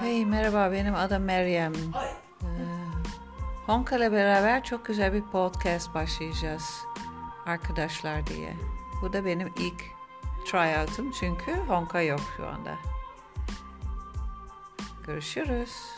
Hey merhaba benim adım Meryem. Ee, Honka beraber çok güzel bir podcast başlayacağız. Arkadaşlar diye. Bu da benim ilk tryout'um çünkü Honka yok şu anda. Görüşürüz.